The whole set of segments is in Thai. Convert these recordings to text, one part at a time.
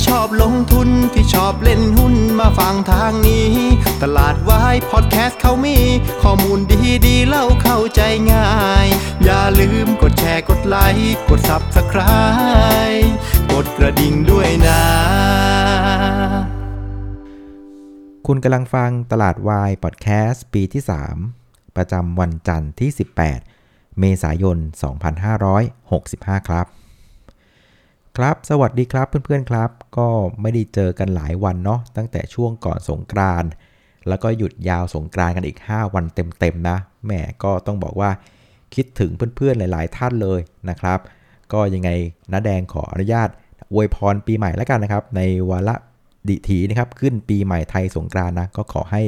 ที่ชอบลงทุนที่ชอบเล่นหุ้นมาฟังทางนี้ ตลาดวายพอดแคสต์เขามี ข้อมูลดีดีเล่าเข้าใจง่าย อย่าลืมกดแชร์กดไลค์กด Subscribe กดกระดิ่งด้วยนะ คุณกำลังฟังตลาดวายพอดแคสต์ปีที่ 3 ประจำวันจันทร์ที่ 18 เมษายน 2565 ครับ ครับ สวัสดีครับเพื่อนๆครับ ก็ไม่ได้เจอกันหลายวันเนาะตั้งแต่ช่วงก่อนสงกรานแล้วก็หยุดยาวสงกรานกันอีก 5 วันเต็มๆนะแหมก็ต้องบอกว่าคิดถึงเพื่อนๆหลาย ๆ ท่านเลยนะครับ ก็ยังไงน้าแดงขออนุญาตอวยพรปีใหม่แล้วกันนะครับ ในวาระดิถีนะครับขึ้นปีใหม่ไทยสงกรานนะก็ขอให้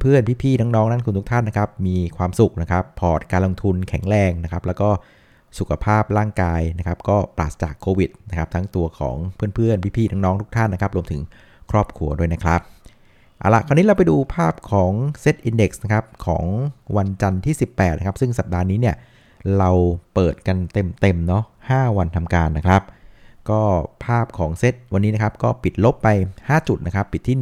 เพื่อนๆพี่ๆน้องๆนั่นคุณทุกท่านนะครับมีความสุขนะครับ พอร์ตการลงทุนแข็งแรงนะครับ แล้วก็ สุขภาพร่างกายนะครับก็ปราศจากโควิดนะครับทั้งตัวของเพื่อนๆ พี่ๆน้องๆทุกท่านนะครับรวมถึงครอบครัวด้วยนะครับเอาละคราวนี้เราไปดูภาพของ Set Index นะครับของวันจันทร์ที่ 18นะครับซึ่งสัปดาห์นี้เนี่ยเราเปิดกันเต็มๆเนาะ5วันทำการนะครับ ก็ภาพของเซตวันนี้นะครับก็ปิดลบไป 5 จุดนะครับ ปิดที่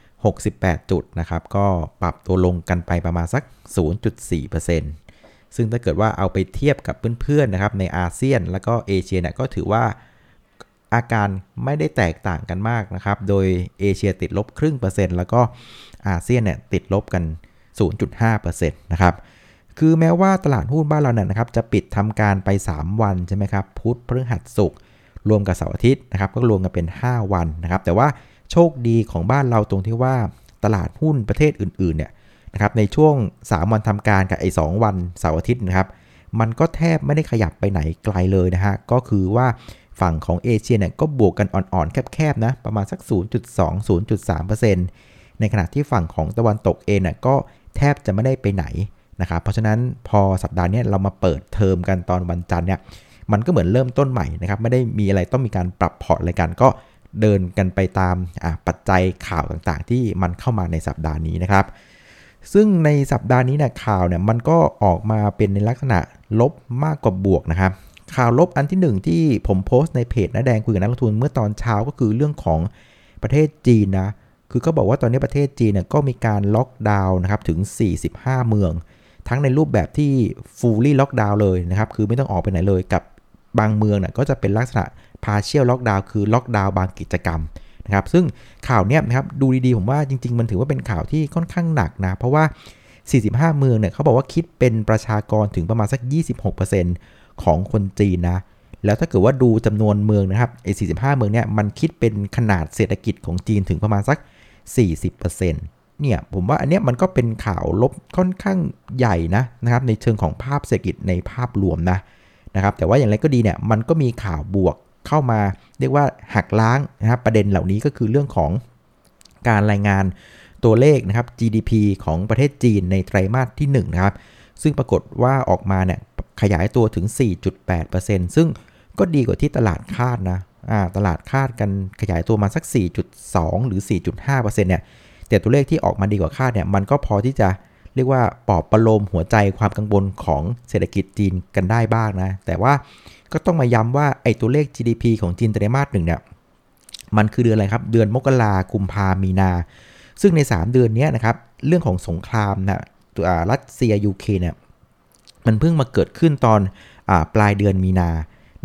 1,668 จุดนะครับ ก็ปรับตัวลงกันไปประมาณสัก 0.4% ซึ่งถ้าเกิดว่าเอาไปเทียบกับเพื่อนๆนะครับในอาเซียนแล้วก็เอเชียเนี่ยก็ถือว่าอาการไม่ได้แตกต่างกันมากนะครับ โดยเอเชียติดลบครึ่งเปอร์เซ็นต์แล้วก็อาเซียนเนี่ยติดลบกัน 0.5%นะครับคือแม้ว่าตลาดหุ้นบ้านเราเนี่ยนะครับจะปิดทำการไป 3 วันใช่ไหมครับพุธพฤหัสศุกร์รวมกับเสาร์อาทิตย์นะครับก็รวมกันเป็น 5 วันนะครับแต่ว่าโชคดีของบ้านเราตรงที่ว่าตลาดหุ้นประเทศอื่นๆเนี่ย นะครับในช่วง 3 วันทำการกับไอ้สวันเสาร์อาทิตย์นะครับ มันก็แทบไม่ได้ขยับไปไหนไกลเลยนะฮะ ก็คือว่าฝั่งของเอเชียเนี่ยก็บวกกันอ่อนๆ แคบๆนะ ประมาณสัก 0.2-0.3%ในขณะที่ฝั่งของตะวันตกเองน่ยก็แทบจะไม่ได้ไปไหนนะครับ เพราะฉะนั้นพอสัปดาห์นี้เรามาเปิดเทอมกันตอนวันจันทร์เนี่ย มันก็เหมือนเริ่มต้นใหม่นะครับ ไม่ได้มีอะไรต้องมีการปรับพอร์ตอะไรกันก็เดินกันไปตามปัจจัยข่าวต่างๆ ที่มันเข้ามาในสัปดาห์นี้นะครับ ซึ่งในสัปดาห์นี้เนี่ยข่าวเนี่ยมันก็ออกมาเป็นในลักษณะลบมากกว่าบวกนะครับข่าวลบอันที่หนึ่งที่ผมโพสต์ในเพจน้าแดงคุยกับนักลงทุนเมื่อตอนเช้าก็คือเรื่องของประเทศจีนนะคือก็บอกว่าตอนนี้ประเทศจีนเนี่ยก็มีการล็อกดาวน์นะครับถึง 45 เมือง ทั้งในรูปแบบที่ fully lockdown เลยนะครับคือไม่ต้องออกไปไหนเลยกับบางเมืองน่ยก็จะเป็นลักษณะ partial lockdown คือล็อกดาวน์บางกิจกรรม นะครับซึ่งข่าวเนี้ยนะครับดูดีๆ ผมว่าจริง ๆ มันถือว่าเป็นข่าวที่ค่อนข้างหนักนะ เพราะว่า 45 เมืองเนี่ยเขาบอกว่าคิดเป็นประชากรถึงประมาณสัก 26%ของคนจีนนะแล้วถ้าเกิดว่าดูจำนวนเมืองนะครับไอ้45 เมืองเนี่ยมันคิดเป็นขนาดเศรษฐกิจของจีนถึงประมาณสัก 40%เนี่ยผมว่าอันเนี้ยมันก็เป็นข่าวลบค่อนข้างใหญ่นะนะครับในเชิงของภาพเศรษฐกิจในภาพรวมนะนะครับแต่ว่าอย่างไรก็ดีเนี่ยมันก็มีข่าวบวก เข้ามาเรียกว่าหักล้างนะครับประเด็นเหล่านี้ก็คือเรื่องของการรายงานตัวเลขนะครับ GDP ของประเทศจีนในไตรมาสที่1นะครับซึ่งปรากฏว่าออกมาเนี่ยขยายตัวถึง 4.8%ซึ่งก็ดีกว่าที่ตลาดคาดนะตลาดคาดกันขยายตัวมาสัก 4.2 หรือ 4.5%เนี่ยแต่ตัวเลขที่ออกมาดีกว่าคาดเนี่ยมันก็พอที่จะเรียกว่าปลอบประโลมหัวใจความกังวลของเศรษฐกิจจีนกันได้บ้างนะ แต่ว่า ก็ต้องมาย้ำว่าไอ้ตัวเลข GDP ของจีนไตรมาสหนึ่งเนี่ยมันคือเดือนอะไรครับ เดือนมกราคุมพามีนา ซึ่งใน 3 เดือนนี้นะครับ เรื่องของสงครามนะตัวรัสเซียยูเคนเนี่ยมันเพิ่งมาเกิดขึ้นตอนอปลายเดือนมีนา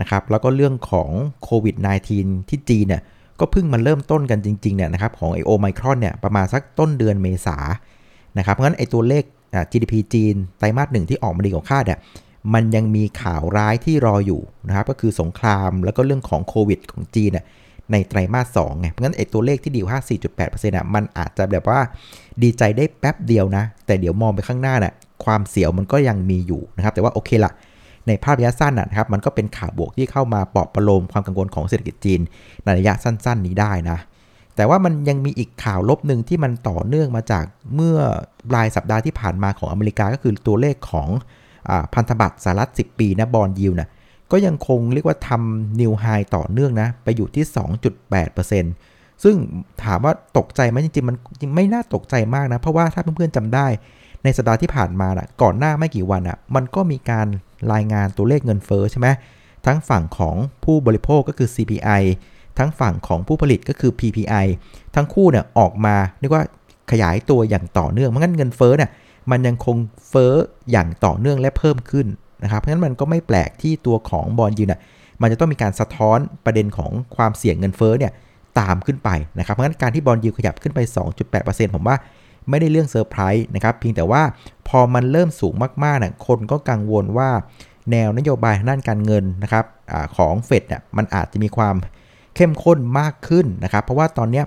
นะครับ แล้วก็เรื่องของโควิด -19 ที่จีนเนี่ยก็เพิ่งมันเริ่มต้นกันจริงๆเนี่ยนะครับของไอโอไมครอนเนี่ยประมาณสักต้นเดือนเมษานะครับ เพราะฉะนั้นไอตัวเลข GDP จีนไตรมาสหนึ่งที่ออกมาดีกว่าคาดเนี่ย มันยังมีข่าวร้ายที่รออยู่นะครับก็คือสงครามแล้วก็เรื่องของโควิดของจีนในไตรมาสสองไงเพราะงั้นไอตัวเลขที่ดีกว่า4.8%อะมันอาจจะแบบว่าดีใจได้แป๊บเดียวนะ แต่เดี๋ยวมองไปข้างหน้าน่ะความเสียวมันก็ยังมีอยู่นะครับ แต่ว่าโอเคละในภาพระยะสั้นนะครับ มันก็เป็นข่าวบวกที่เข้ามาปลอบประโลมความกังวลของเศรษฐกิจจีนในระยะสั้น ๆ นี้ได้นะ แต่ว่ามันยังมีอีกข่าวลบหนึ่งที่มันต่อเนื่องมาจากเมื่อปลายสัปดาห์ที่ผ่านมาของอเมริกาก็คือตัวเลขของ พันธบัตรสหรัฐ 10 ปีนะบอลยิวนะก็ยังคงเรียกว่าทำนิวไฮต่อเนื่องนะ ไปอยู่ที่ 2.8%ซึ่งถามว่าตกใจไหมจริงๆ มันไม่น่าตกใจมากนะ เพราะว่าถ้าเพื่อนๆจำได้ในสัปดาห์ที่ผ่านมานะก่อนหน้าไม่กี่วันอะ่ะมันก็มีการรายงานตัวเลขเงินเฟอ้อใช่ไหมทั้งฝั่งของผู้บริโภคก็คือ CPI ทั้งฝั่งของผู้ผลิตก็คือ PPI ทั้งคู่เนี่ยออกมาเรียกว่าขยายตัวอย่างต่อเนื่องเพราะงั้นเงินเฟ้อเนี่ย มันยังคงเฟ้ออย่างต่อเนื่องและเพิ่มขึ้นนะครับ เพราะงั้นมันก็ไม่แปลกที่ตัวของบอลยูเนี่ยมันจะต้องมีการสะท้อนประเด็นของความเสี่ยงเงินเฟ้อเนี่ยตามขึ้นไปนะครับ เพราะงั้นการที่ bond yield ขยับขึ้นไป 2.8%ผมว่าไม่ได้เรื่องเซอร์ไพรส์นะครับ เพียงแต่ว่าพอมันเริ่มสูงมากๆเนี่ยคนก็กังวลว่าแนวนโยบายทางด้านการเงินนะครับอของเฟดเนี่ยมันอาจจะมีความเข้มข้นมากขึ้นนะครับ เพราะว่าตอนนี้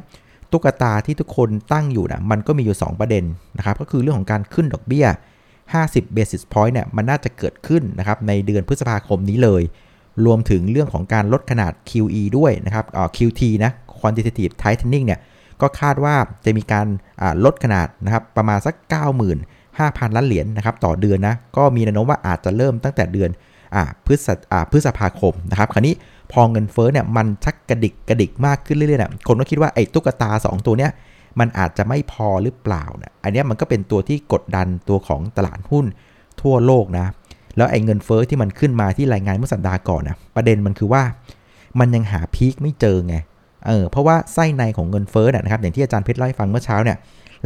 ตุ๊กตาที่ทุกคนตั้งอยู่นะมันก็มีอยู่ 2 ประเด็นนะครับก็คือเรื่องของการขึ้นดอกเบี้ย 50 basis point เนี่ยมันน่าจะเกิดขึ้นนะครับในเดือนพฤษภาคมนี้เลย รวมถึงเรื่องของการลดขนาด QE ด้วยนะครับอ่ QT นะ quantitative tightening เนี่ยก็คาดว่าจะมีการลดขนาดนะครับประมาณสัก 95,000 ล้านเหรียญนนะครับต่อเดือนนะก็มีแนวโน้มว่าอาจจะเริ่มตั้งแต่เดือนพฤษพฤษภาคมนะครับคราวนี้ พอเงินเฟ้อเนี่ยมันชักกระดิกกระดิกมากขึ้นเรื่อยๆนะคนก็คิดว่าไอ้ตุ๊กตา 2 ตัวเนี้ยมันอาจจะไม่พอหรือเปล่าเนี่ยอันนี้มันก็เป็นตัวที่กดดันตัวของตลาดหุ้นทั่วโลกนะ แล้วไอ้เงินเฟ้อที่มันขึ้นมาที่รายงานเมื่อสัปดาห์ก่อนนะประเด็นมันคือว่า มันยังหาพีคไม่เจอไง เออ เพราะว่าไส้ในของเงินเฟ้อนะครับ อย่างที่อาจารย์เพชรเล่าให้ฟังเมื่อเช้าเนี่ย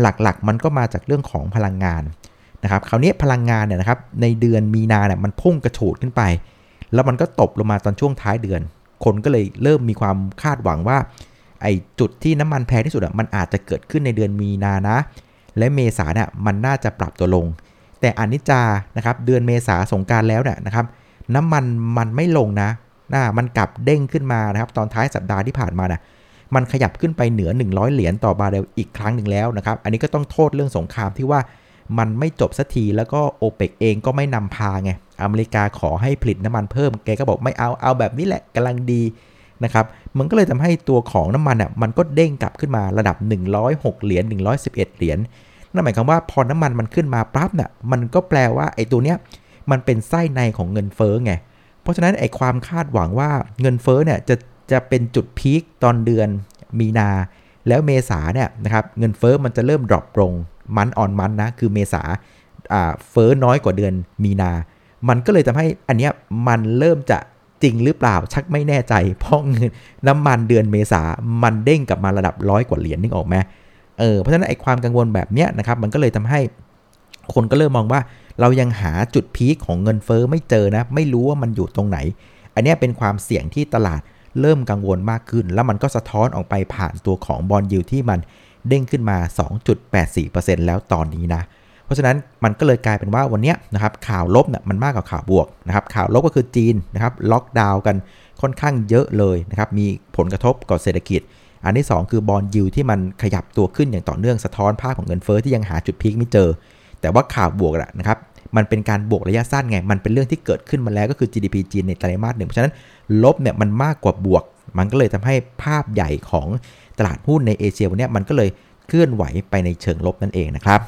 หลักๆ มันก็มาจากเรื่องของพลังงานนะครับ คราวนี้พลังงานเนี่ยนะครับ ในเดือนมีนาเนี่ยมันพุ่งกระฉูดขึ้นไป แล้วมันก็ตบลงมาตอนช่วงท้ายเดือน คนก็เลยเริ่มมีความคาดหวังว่า ไอ้จุดที่น้ำมันแพงที่สุดอะมันอาจจะเกิดขึ้นในเดือนมีนานะ และเมษาเนี่ยมันน่าจะปรับตัวลง แต่อนิจจานะครับเดือนเมษาสงการแล้วเนี่ยนะครับน้ำมันมันไม่ลงนะน่ามันกลับเด้งขึ้นมานะครับตอนท้ายสัปดาห์ที่ผ่านมานะมันขยับขึ้นไปเหนือ 100 เหรียญต่อบาร์เรลอีกครั้งหนึ่งแล้วนะครับ อันนี้ก็ต้องโทษเรื่องสงครามที่ว่า มันไม่จบสักทีแล้วก็โอเปกเองก็ไม่นำพาไง อเมริกาขอให้ผลิตน้ำมันเพิ่ม แกก็บอกไม่เอา เอาแบบนี้แหละกำลังดีนะครับ มันก็เลยทำให้ตัวของน้ำมันอะมันก็เด้งกลับขึ้นมาระดับ 106 เหรียญ 111 เหรียญ นั่นหมายความว่าพอน้ำมันมันขึ้นมาปั๊บเนี่ยมันก็แปลว่าไอ้ตัวเนี้ยมันเป็นไส้ในของเงินเฟ้อไง เพราะฉะนั้นไอ้ความคาดหวังว่าเงินเฟ้อเนี่ยจะจะเป็นจุดพีคตอนเดือนมีนา แล้วเมษาเนี่ยนะครับเงินเฟ้อมันจะเริ่มดรอปลง มันออนมันนะ คือเมษาอ่าเฟ้อน้อยกว่าเดือนมีนา มันก็เลยทำให้อันเนี้ยมันเริ่มจะจริงหรือเปล่าชักไม่แน่ใจ เพราะเงินน้ำมันเดือนเมษามันเด้งกลับมาระดับร้อยกว่าเหรียญนึกออกไหมเออเพราะฉะนั้นไอ้ความกังวลแบบเนี้ยนะครับมันก็เลยทำให้คนก็เริ่มมองว่าเรายังหาจุดพีคของเงินเฟอ้อไม่เจอนะ ไม่รู้ว่ามันอยู่ตรงไหน อันนี้เป็นความเสี่ยงที่ตลาดเริ่มกังวลมากขึ้น แล้วมันก็สะท้อนออกไปผ่านตัวของบอลยูที่มัน เด้งขึ้นมา 2.84%แล้วตอนนี้นะ เพราะฉะนั้นมันก็เลยกลายเป็นว่าวันนี้นะครับข่าวลบเนี่ยมันมากกว่าข่าวบวกนะครับข่าวลบก็คือจีนนะครับล็อกดาวน์กันค่อนข้างเยอะเลยนะครับมีผลกระทบกับเศรษฐกิจ อันที่ 2 คือ bond yield ที่มันขยับตัวขึ้นอย่างต่อเนื่องสะท้อนภาพของเงินเฟ้อที่ยังหาจุด peak ไม่เจอ แต่ว่าข่าวบวกะนะครับมันเป็นการบวกระยะสั้นไง มันเป็นเรื่องที่เกิดขึ้นมาแล้วก็คือ GDP จีนในไตรมาสหนึ่ง เพราะฉะนั้นลบเนี่ยมันมากกว่าบวก มันก็เลยทำให้ภาพใหญ่ของ ตลาดหุ้นในเอเชียวันนี้มันก็เลยเคลื่อนไหวไปในเชิงลบนั่นเองนะครับ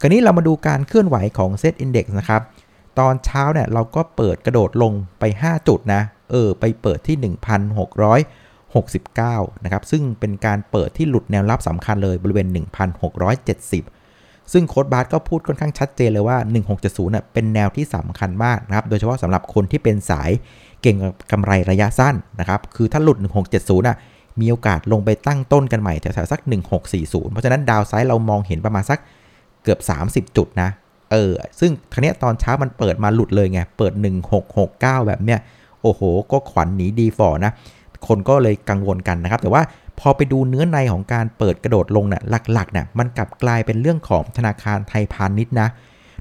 คราวนี้เรามาดูการเคลื่อนไหวของเซตอินดี x นะครับ ตอนเช้าเนี่ยเราก็เปิดกระโดดลงไป 5 จุดนะ เออ ไปเปิดที่ 1,669 นะครับ ซึ่งเป็นการเปิดที่หลุดแนวรับสำคัญเลยบริเวณ 1,670ซึ่งโค้ดบาร์ก็พูดค่อนข้างชัดเจนเลยว่า 1670น่ะเป็นแนวที่สำคัญมากนะครับ โดยเฉพาะสำหรับคนที่เป็นสายเก่งกำไรระยะสั้นนะครับ คือถ้าหลุด 1670น่ะ มีโอกาสลงไปตั้งต้นกันใหม่แถวๆสัก 1640 เพราะฉะนั้นดาวไซด์เรามองเห็นประมาณสักเกือบ 30 จุดนะ เออ ซึ่งคราวนี้ตอนเช้ามันเปิดมาหลุดเลยไง เปิด 1669 แบบเนี้ย โอ้โห ก็ขวัญหนีดีฝ่อนะ คนก็เลยกังวลกันนะครับ แต่ว่าพอไปดูเนื้อในของการเปิดกระโดดลงนะ่ะ หลักๆนะ่ะ มันกลับกลายเป็นเรื่องของธนาคารไทยพาณิชย์นะ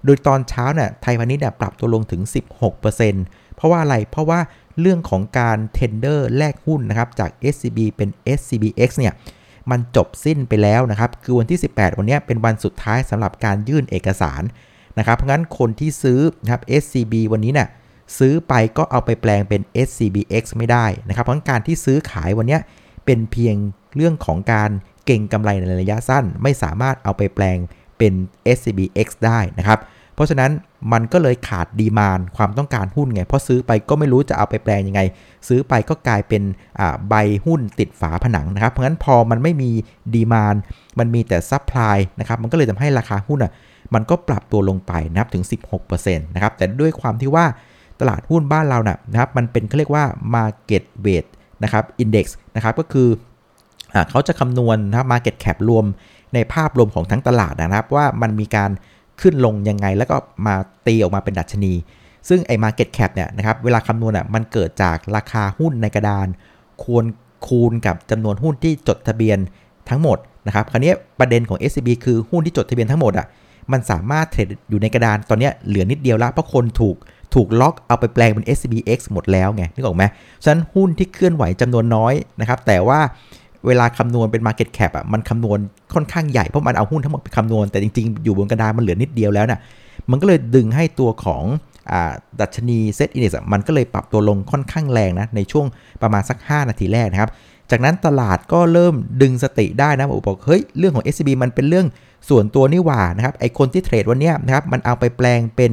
โดยตอนเช้าเนี่ยไทยพาณิชย์เนี่ยปรับตัวลงถึง 16%เพราะว่าอะไร เพราะว่า เรื่องของการ tender แลกหุ้นนะครับจาก SCB เป็น SCBX เนี่ยมันจบสิ้นไปแล้วนะครับ คือวันที่ 18 วันนี้เป็นวันสุดท้ายสำหรับการยื่นเอกสารนะครับเพราะงั้นคนที่ซื้อนะครับ SCB วันนี้เนะ่ยซื้อไปก็เอาไปแปลงเป็น SCBX ไม่ได้นะครับเพราะการที่ซื้อขายวันนี้เป็นเพียงเรื่องของการเก่งกำไรในระยะสั้น ไม่สามารถเอาไปแปลงเป็น SCBX ได้นะครับ เพราะฉะนั้นมันก็เลยขาดดีมานความต้องการหุ้นไง เพราะซื้อไปก็ไม่รู้จะเอาไปแปลงยังไง ซื้อไปก็กลายเป็นใบหุ้นติดฝาผนังนะครับ เพราะฉะนั้นพอมันไม่มี demand มันมีแต่ supply นะครับ มันก็เลยทำให้ราคาหุ้นอะมันก็ปรับตัวลงไปนับถึง 16%นะครับ แต่ด้วยความที่ว่าตลาดหุ้นบ้านเรานะนะครับ มันเป็นเขาเรียกว่า market weight นะครับ index นะครับ ก็คืออเขาจะคำนวณนะครับ market cap รวมในภาพรวมของทั้งตลาดนะครับ ว่ามันมีการ ขึ้นลงยังไง แล้วก็มาตีออกมาเป็นดัชนี ซึ่งไอ้ market cap เนี่ยนะครับเวลาคำนวณอะมันเกิดจากราคาหุ้นในกระดานควรคูณกับจำนวนหุ้นที่จดทะเบียนทั้งหมดนะครับคราวนี้ประเด็นของ SCB คือหุ้นที่จดทะเบียนทั้งหมดอะมันสามารถเทรดอยู่ในกระดานตอนนี้เหลือนิดเดียวละเพราะคนถูกถูกล็อกเอาไปแปลงเป็น SCBX หมดแล้วไงนึกออกไหมฉะนั้นหุ้นที่เคลื่อนไหวจำนวนน้อยนะครับแต่ว่า เวลาคำนวณเป็น Market Cap อะมันคำนวณค่อนข้างใหญ่เพราะมันเอาหุ้นทั้งหมดไปคำนวณแต่จริง ๆ อยู่บนกระดานมันเหลือนิดเดียวแล้วนะ่ะมันก็เลยดึงให้ตัวของดัชนีเซตอินดี x มันก็เลยปรับตัวลงค่อนข้างแรงนะในช่วงประมาณสัก 5 นาทีแรกนะครับ จากนั้นตลาดก็เริ่มดึงสติได้นะบอกเฮ้ยเรื่องของ SCB มันเป็นเรื่องส่วนตัวนี่หว่านะครับไอคนที่เทรดวันนี้นะครับมันเอาไปแปลงเป็น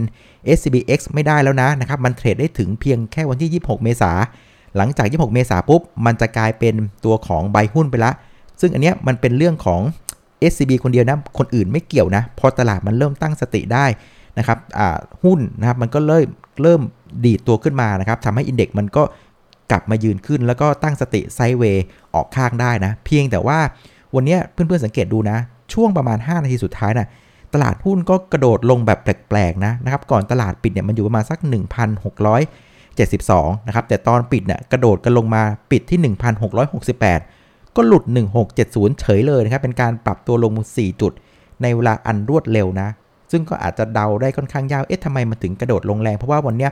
SCBX ไม่ได้แล้วนะนะครับมันเทรดได้ถึงเพียงแค่วันที่ 26 เมษา หลังจาก 26 เมษาปุ๊บ มันจะกลายเป็นตัวของใบหุ้นไปละ ซึ่งอันเนี้ยมันเป็นเรื่องของ SCB คนเดียวนะ คนอื่นไม่เกี่ยวนะ พอตลาดมันเริ่มตั้งสติได้นะครับหุ้นนะครับมันก็เริ่มเริ่มดีดตัวขึ้นมานะครับทำให้อินเด็กซ์มันก็กลับมายืนขึ้น แล้วก็ตั้งสติไซด์เวย์ออกข้างได้นะ เพียงแต่ว่าวันนี้เพื่อนๆสังเกตดูนะ ช่วงประมาณ 5 นาทีสุดท้ายนะตลาดหุ้นก็กระโดดลงแบบแปลกๆนะนะครับก่อนตลาดปิดเนี่ยมันอยู่ประมาณสัก 1,600 72 นะครับ แต่ตอนปิดเนี่ยกระโดดกันลงมาปิดที่ 1,668 ก็หลุด 1670 เฉยเลยนะครับ เป็นการปรับตัวลงมา4จุด ในเวลาอันรวดเร็วนะ ซึ่งก็อาจจะเดาได้ค่อนข้างยาว เอ๊ะทำไมมันถึงกระโดดลงแรง เพราะว่าวันนี้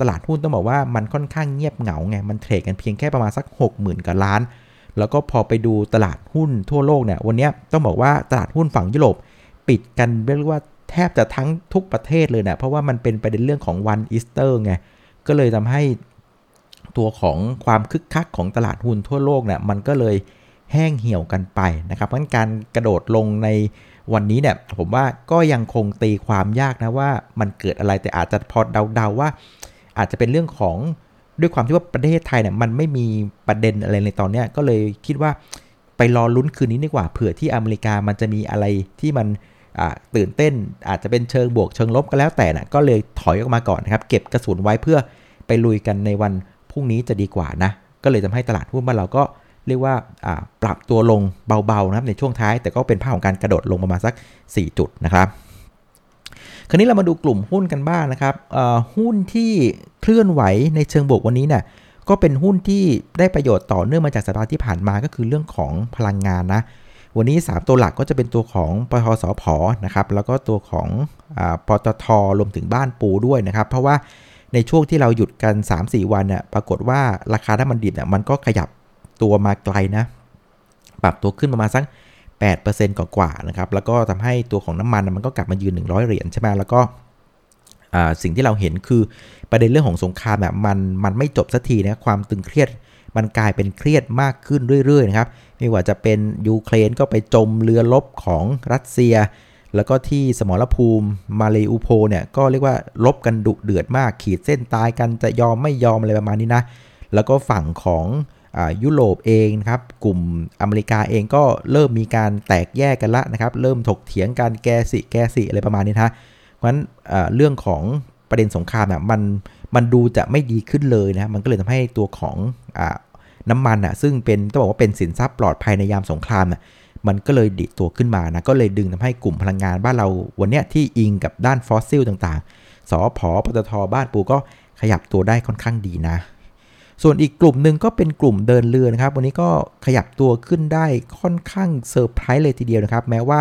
ตลาดหุ้นต้องบอกว่ามันค่อนข้างเงียบเหงาไง มันเทรดกันเพียงแค่ประมาณสัก 60,000กว่าล้าน แล้วก็พอไปดูตลาดหุ้นทั่วโลกเนี่ย วันนี้ต้องบอกว่าตลาดหุ้นฝั่งยุโรปปิดกันเรียกว่าแทบจะทั้งทุกประเทศเลยนะ เพราะว่ามันเป็นประเด็นเรื่องของวันอีสเตอร์ไง ก็เลยทำให้ตัวของความคึกคักของตลาดหุ้นทั่วโลกเนี่ยมันก็เลยแห้งเหี่ยวกันไปนะครับเพราะการกระโดดลงในวันนี้เนี่ยผมว่าก็ยังคงตีความยากนะว่ามันเกิดอะไรแต่อาจจะพอเดาๆว่า อาจจะเป็นเรื่องของด้วยความที่ว่าประเทศไทยเนี่ยมันไม่มีประเด็นอะไรในตอนนี้ก็เลยคิดว่าไปรอลุ้นคืนนี้ดีกว่าเผื่อที่อเมริกามันจะมีอะไรที่มัน ตื่นเต้นอาจจะเป็นเชิงบวกเชิงลบก็แล้วแต่นะก็เลยถอยออกมาก่อนนะครับ เก็บกระสุนไว้เพื่อไปลุยกันในวันพรุ่งนี้จะดีกว่านะ ก็เลยทำให้ตลาดหุ้นบ้านเราก็เรียกว่าปรับตัวลงเบาๆนะครับในช่วงท้าย แต่ก็เป็นภาพของการกระโดดลงประมาณสัก 4 จุดนะครับคราวนี้เรามาดูกลุ่มหุ้นกันบ้างนะครับหุ้นที่เคลื่อนไหวในเชิงบวกวันนี้เนี่ยก็เป็นหุ้นที่ได้ประโยชน์ต่อเนื่องมาจากสัปดาห์ที่ผ่านมาก็คือเรื่องของพลังงานนะ วันนี้ 3 ตัวหลักก็จะเป็นตัวของปทสพนะครับแล้วก็ตัวของอปตทรวมถึงบ้านปูด้วยนะครับ เพราะว่าในช่วงที่เราหยุดกัน 3-4 วันเนี่ยปรากฏว่าราคาน้ำมันดิบเนี่ยมันก็ขยับตัวมาไกลนะ ปรับตัวขึ้นประมาณสัก8%กว่าๆนะครับ แล้วก็ทำให้ตัวของน้ำมันมันก็กลับมายืน 100 เหรียญใช่ไหมแล้วก็สิ่งที่เราเห็นคือประเด็นเรื่องของสงครามแบบมันมันไม่จบสักทีนะความตึงเครียด มันกลายเป็นเครียดมากขึ้นเรื่อยๆนะครับไม่ว่าจะเป็นยูเครนก็ไปจมเรือลบของรัสเซีย แล้วก็ที่สมรภูมิมาเลอูโพเนี่ยก็เรียกว่าลบกันดุเดือดมากขีดเส้นตายกันจะยอมไม่ยอมอะไรประมาณนี้นะแล้วก็ฝั่งของอยุโรปเองนะครับกลุ่มอเมริกาเองก็เริ่มมีการแตกแยกกันละนะครับ เริ่มถกเถียงกันแกสิแกสิอะไรประมาณนี้นะเพราะฉะนั้นเรื่องของประเด็นสงครามเนี่ยมันมันดูจะไม่ดีขึ้นเลยนะมันก็เลยทำให้ตัวของอ น้ำมันอะซึ่งเป็นต้องบอกว่าเป็นสินทรัพย์ปลอดภัยในยามสงครามอะมันก็เลยดีดตัวขึ้นมานะก็เลยดึงทำให้กลุ่มพลังงานบ้านเราวันเนี้ยที่อิงกับด้านฟอสซิลต่างๆ สอพอปตทบ้านปูก็ขยับตัวได้ค่อนข้างดีนะ ส่วนอีกกลุ่มหนึ่งก็เป็นกลุ่มเดินเรือนะครับ วันนี้ก็ขยับตัวขึ้นได้ค่อนข้างเซอร์ไพรส์เลยทีเดียวนะครับ แม้ว่า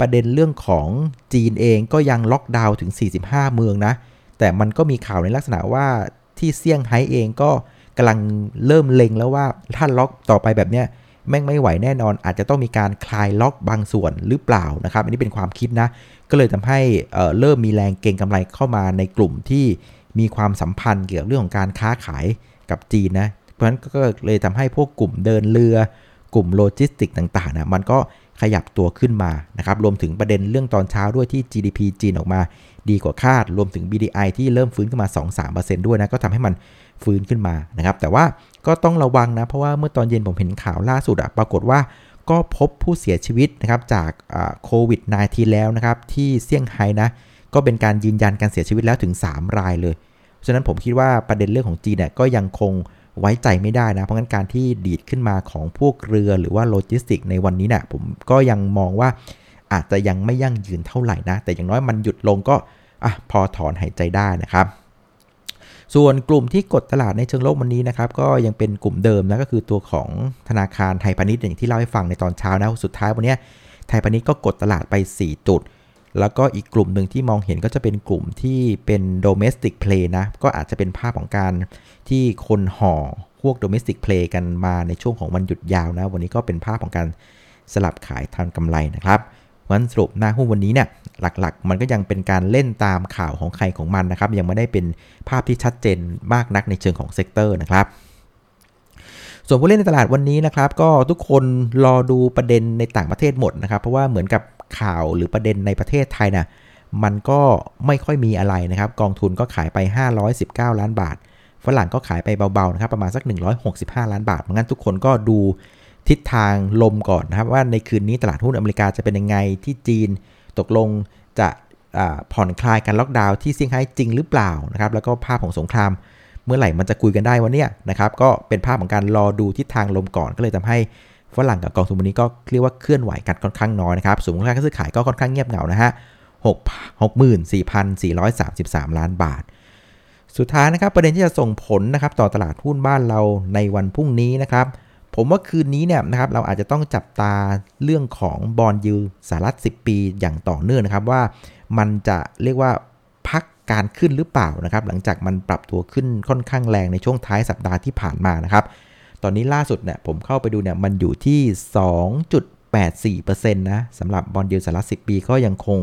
ประเด็นเรื่องของจีนเองก็ยังล็อกดาวน์ถึง 45 เมืองนะ แต่มันก็มีข่าวในลักษณะว่าที่เซี่ยงไฮ้เองก็ กำลังเริ่มเล็งแล้วว่าถ้าล็อกต่อไปแบบเนี้ยแม่งไม่ไหวแน่นอน อาจจะต้องมีการคลายล็อกบางส่วนหรือเปล่านะครับ อันนี้เป็นความคิดนะ ก็เลยทำให้เริ่มมีแรงเก่งกำไรเข้ามาในกลุ่มที่มีความสัมพันธ์เกี่ยวกับเรื่องของการค้าขายกับจีนนะ เพราะฉะนั้นก็เลยทำให้พวกกลุ่มเดินเรือกลุ่มโลจิสติกต่างๆนะมันก็ ขยับตัวขึ้นมานะครับรวมถึงประเด็นเรื่องตอนเช้าด้วยที่ GDP จีนออกมา ดีกว่าคาด รวมถึง BDI ที่เริ่มฟื้นขึ้นมา 2-3%ด้วยนะก็ทำให้มันฟื้นขึ้นมานะครับแต่ว่าก็ต้องระวังนะเพราะว่าเมื่อตอนเย็นผมเห็นข่าวล่าสุดอะปรากฏว่าก็พบผู้เสียชีวิตนะครับจากโควิด -19 แล้วนะครับที่เซี่ยงไฮ้นะก็เป็นการยืนยันการเสียชีวิตแล้วถึง 3 รายเลย ฉะนั้นผมคิดว่าประเด็นเรื่องของจีนเนี่ยก็ยังคง ไว้ใจไม่ได้นะ เพราะงั้นการที่ดีดขึ้นมาของพวกเรือหรือว่าโลจิสติกในวันนี้เนี่ยผมก็ยังมองว่าอาจจะยังไม่ยั่งยืนเท่าไหร่นะ แต่อย่างน้อยมันหยุดลงก็อะพอถอนหายใจได้นะครับ ส่วนกลุ่มที่กดตลาดในเชิงลบวันนี้นะครับ ก็ยังเป็นกลุ่มเดิมนะก็คือตัวของธนาคารไทยพาณิชย์อย่างที่เล่าให้ฟังในตอนเช้านะสุดท้ายวันนี้ไทยพาณิชย์ก็กดตลาดไป 4 จุด แล้วก็อีกกลุ่มหนึ่งที่มองเห็นก็จะเป็นกลุ่มที่เป็น domestic play นะ ก็อาจจะเป็นภาพของการที่คนเห่อพวก domestic play กันมาในช่วงของวันหยุดยาวนะ วันนี้ก็เป็นภาพของการสลับขายทำกำไรนะครับวันสรุปหน้าหุ้นวันนี้เนี่ยหลักๆ มันก็ยังเป็นการเล่นตามข่าวของใครของมันนะครับ ยังไม่ได้เป็นภาพที่ชัดเจนมากนักในเชิงของ sector นะครับส่วนผู้เล่นในตลาดวันนี้นะครับ ก็ทุกคนรอดูประเด็นในต่างประเทศหมดนะครับ เพราะว่าเหมือนกับ ข่าวหรือประเด็นในประเทศไทยนะมันก็ไม่ค่อยมีอะไรนะครับ กองทุนก็ขายไป 519 ล้านบาท ฝรั่งก็ขายไปเบาๆนะครับ ประมาณสัก 165 ล้านบาทเพราะงั้นทุกคนก็ดูทิศทางลมก่อนนะครับ ว่าในคืนนี้ตลาดหุ้นอเมริกาจะเป็นยังไงที่จีนตกลงจะผ่อนคลายการล็อกดาวน์ที่เซี่ยงไฮ้จริงหรือเปล่านะครับ แล้วก็ภาพของสงคราม เมื่อไหร่มันจะคุยกันได้วันนี้นะครับ ก็เป็นภาพของการรอดูทิศทางลมก่อนก็เลยทำให้ ฝรั่งกับกองทุนวันนี้ก็เรียกว่าเคลื่อนไหวกันค่อนข้างน้อยนะครับสูงค่าการซื้อขายก็ค่อนข้างเงียบเหงานะฮะ64,433 ล้านบาท สุดท้ายนะครับประเด็นที่จะส่งผลนะครับต่อตลาดหุ้นบ้านเราในวันพรุ่งนี้นะครับผมว่าคืนนี้เนี่ยนะครับเราอาจจะต้องจับตาเรื่องของบอลยูสหรัฐ 10 ปีอย่างต่อเนื่องนะครับว่ามันจะเรียกว่าพักการขึ้นหรือเปล่านะครับหลังจากมันปรับตัวขึ้นค่อนข้างแรงในช่วงท้ายสัปดาห์ที่ผ่านมานะครับ ตอนนี้ล่าสุดเนี่ยผมเข้าไปดูเนี่ยมันอยู่ที่ 2.84%นะสำหรับ bond yield สหรัฐ10 ปีก็ยังคง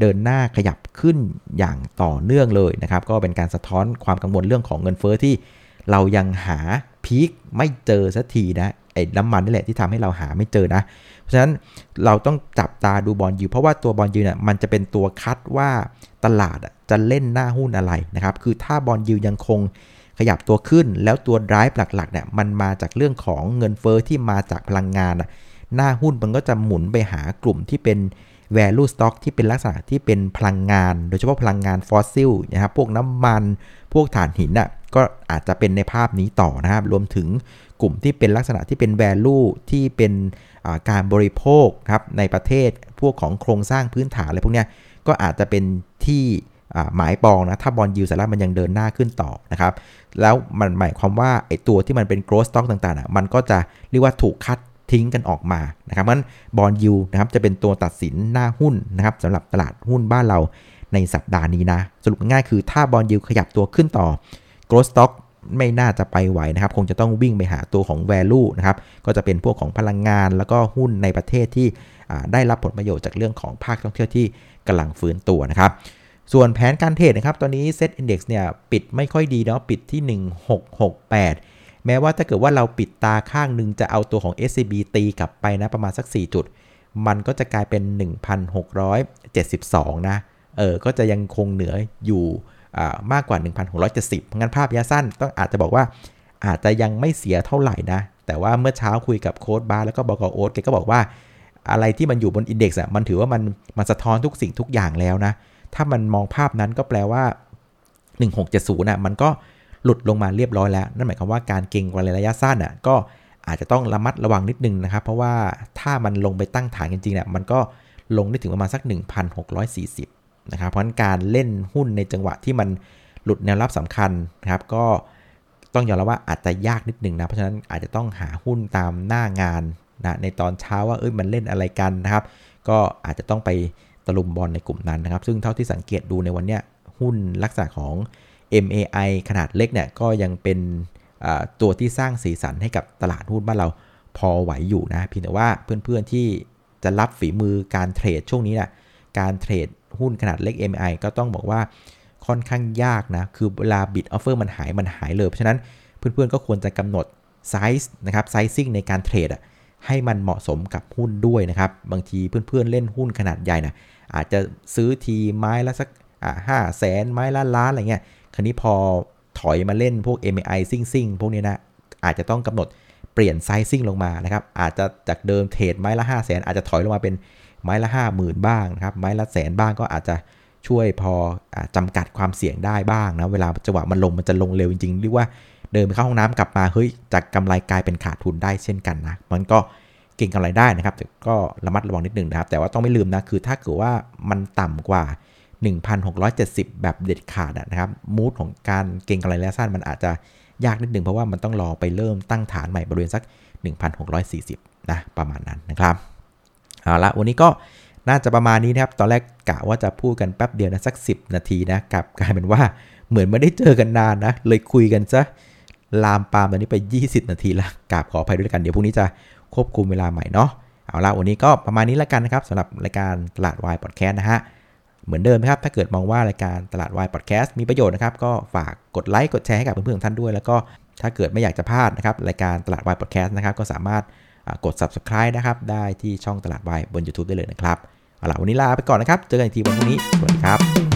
เดินหน้าขยับขึ้นอย่างต่อเนื่องเลยนะครับ ก็เป็นการสะท้อนความกังวลเรื่องของเงินเฟ้อที่เรายังหา peak ไม่เจอสักทีนะไอ้น้ำมันนี่แหละที่ทำให้เราหาไม่เจอนะ เพราะฉะนั้นเราต้องจับตาดู bond yield เพราะว่าตัว bond yield เนี่ยมันจะเป็นตัวคัดว่าตลาดจะเล่นหน้าหุ้นอะไรนะครับ คือถ้า bond yield ยังคง ขยับตัวขึ้น แล้วตัว drive หลักๆเนี่ยมันมาจากเรื่องของเงินเฟอ้อที่มาจากพลังงาน หน้าหุ้นมันก็จะหมุนไปหากลุ่มที่เป็น value stock ที่เป็นลักษณะที่เป็นพลังงาน โดยเฉพาะพลังงานฟอสซิลนะครับพวกน้ำมัน พวกถ่านหินอะก็อาจจะเป็นในภาพนี้ต่อนะครับ รวมถึงกลุ่มที่เป็นลักษณะที่เป็น value ที่เป็นการบริโภคครับในประเทศพวกของโครงสร้างพื้นฐานอะไรพวกนี้ก็อาจจะเป็นที่ หมายปองนะถ้าบอลยูสาระมันยังเดินหน้าขึ้นต่อนะครับแล้วมันหมายความว่าไอ้ตัวที่มันเป็น growth stock ต่างๆมันก็จะเรียกว่าถูกคัดทิ้งกันออกมานะครับมันบอลยูนะครับจะเป็นตัวตัดสินหน้าหุ้นนะครับสำหรับตลาดหุ้นบ้านเราในสัปดาห์นี้นะ สรุปง่ายคือถ้าบอลยูขยับตัวขึ้นต่อ growth stock ไม่น่าจะไปไหวนะครับ คงจะต้องวิ่งไปหาตัวของ value นะครับ ก็จะเป็นพวกของพลังงานแล้วก็หุ้นในประเทศที่ได้รับผลประโยชน์จากเรื่องของภาคท่องเที่ยวที่กำลังฟื้นตัวนะครับ ส่วนแผนการเทรดนะครับ ตอนนี้ Set Index เนี่ยปิดไม่ค่อยดีเนาะปิดที่ 1668 แม้ว่าถ้าเกิดว่าเราปิดตาข้างหนึ่งจะเอาตัวของ SCB ตีกลับไปนะประมาณสัก 4 จุด มันก็จะกลายเป็น 1,672 นะ เออ ก็จะยังคงเหนืออยู่มากกว่า 1,670เพราะงั้นภาพยะสั้นต้องอาจจะบอกว่าอาจจะยังไม่เสียเท่าไหร่นะ แต่ว่าเมื่อเช้าคุยกับโค้ดบาร์แล้วก็บอกโอ๊ตแกก็บอกว่าอะไรที่มันอยู่บนอินเด็กซ์อะมันถือว่ามันมันสะท้อนทุกสิ่งทุกอย่างแล้วนะ ถ้ามันมองภาพนั้นก็แปลว่า 1670น่ะมันก็หลุดลงมาเรียบร้อยแล้ว นั่นหมายความว่าการเก่งกว่าระยะสั้นอะก็อาจจะต้องระมัดระวังนิดนึงนะครับ เพราะว่าถ้ามันลงไปตั้งฐานจริงๆเนี่ยมันก็ลงได้ถึงประมาณสัก 1,640 นะครับ เพราะนั้นการเล่นหุ้นในจังหวะที่มันหลุดแนวรับสำคัญนะครับ ก็ต้องยอมรับว่าอาจจะยากนิดนึงนะ เพราะฉะนั้นอาจจะต้องหาหุ้นตามหน้างานนะในตอนเช้าว่าเอ้ยมันเล่นอะไรกันนะครับ ก็อาจจะต้องไป ตะลุมบอลในกลุ่มนั้นนะครับ ซึ่งเท่าที่สังเกตดูในวันนี้หุ้นลักษณะของ MAI ขนาดเล็กเนี่ยก็ยังเป็นตัวที่สร้างสีสันให้กับตลาดหุ้นบ้านเราพอไหวอยู่นะเพียงแต่ว่าเพื่อนๆที่จะรับฝีมือการเทรดช่วงนี้นะการเทรดหุ้นขนาดเล็ก mai ก็ต้องบอกว่าค่อนข้างยากนะ คือเวลา bid offer มันหายมันหายเลย เพราะฉะนั้นเพื่อนๆก็ควรจะกำหนดไซส์นะครับ sizing ในการเทรดอะให้มันเหมาะสมกับหุ้นด้วยนะครับ บางทีเพื่อนๆเล่นหุ้นขนาดใหญ่นะ อาจจะซื้อทีไม้ละสักห้าแสนไม้ละล้านอะไรเงี้ยคราวนี้พอถอยมาเล่นพวก mai ซิ่งซิ่งพวกนี้นะอาจจะต้องกำหนดเปลี่ยน sizing ลงมานะครับอาจจะจากเดิมเทรดไม้ละ5 0 0แสนอาจจะถอยลงมาเป็นไม้ละ 5 0,000 บ้างนะครับไม้ละแสนบ้างก็อาจจะช่วยพออจำกัดความเสี่ยงได้บ้างนะเวลาจังหวะมันลงมันจะลงเร็วจริงๆเรียกว่าเดินไปเข้าห้องน้ำกลับมาเฮ้ยจากกำไรกลายเป็นขาดทุนได้เช่นกันนะมันก็ เก่งกำไรได้นะครับ แต่ก็ระมัดระวังนิดนึงนะครับ แต่ว่าต้องไม่ลืมนะ คือถ้าเกิดว่ามันต่ำกว่า 1,670 แบบเด็ดขาดนะครับ มูดของการเก่งกำไรระยะสั้นมันอาจจะยากนิดนึงเพราะว่ามันต้องรอไปเริ่มตั้งฐานใหม่บริเวณสัก 1,640 นะประมาณนั้นนะครับเอาละวันนี้ก็น่าจะประมาณนี้นะครับ ตอนแรกกะว่าจะพูดกันแป๊บเดียวนะสัก 10 นาทีนะกับกลายเป็นว่าเหมือนไม่ได้เจอกันนานนะ เลยคุยกันซะลามปามตอนนี้ไป 20 นาทีละกราบขออภัยด้วยกัน เดี๋ยวพรุ่งนี้จะ ควบคุมเวลาใหม่เนาะเอาละวันนี้ก็ประมาณนี้แล้วกันนะครับสำหรับรายการตลาดวายพอดแคสต์นะฮะเหมือนเดิมนะครับถ้าเกิดมองว่ารายการตลาดวายพอดแคสต์มีประโยชน์นะครับก็ฝากกดไลค์กดแชร์ให้กับเพื่อนๆของท่านด้วย แล้วก็ถ้าเกิดไม่อยากจะพลาดนะครับรายการตลาดวายพอดแคสต์นะครับก็สามารถกด subscribe นะครับได้ที่ช่องตลาดวายบน YouTube ได้เลยนะครับเอาละวันนี้ลาไปก่อนนะครับเจอกันอีกทีวันพรุ่งนี้สวัสดีครับ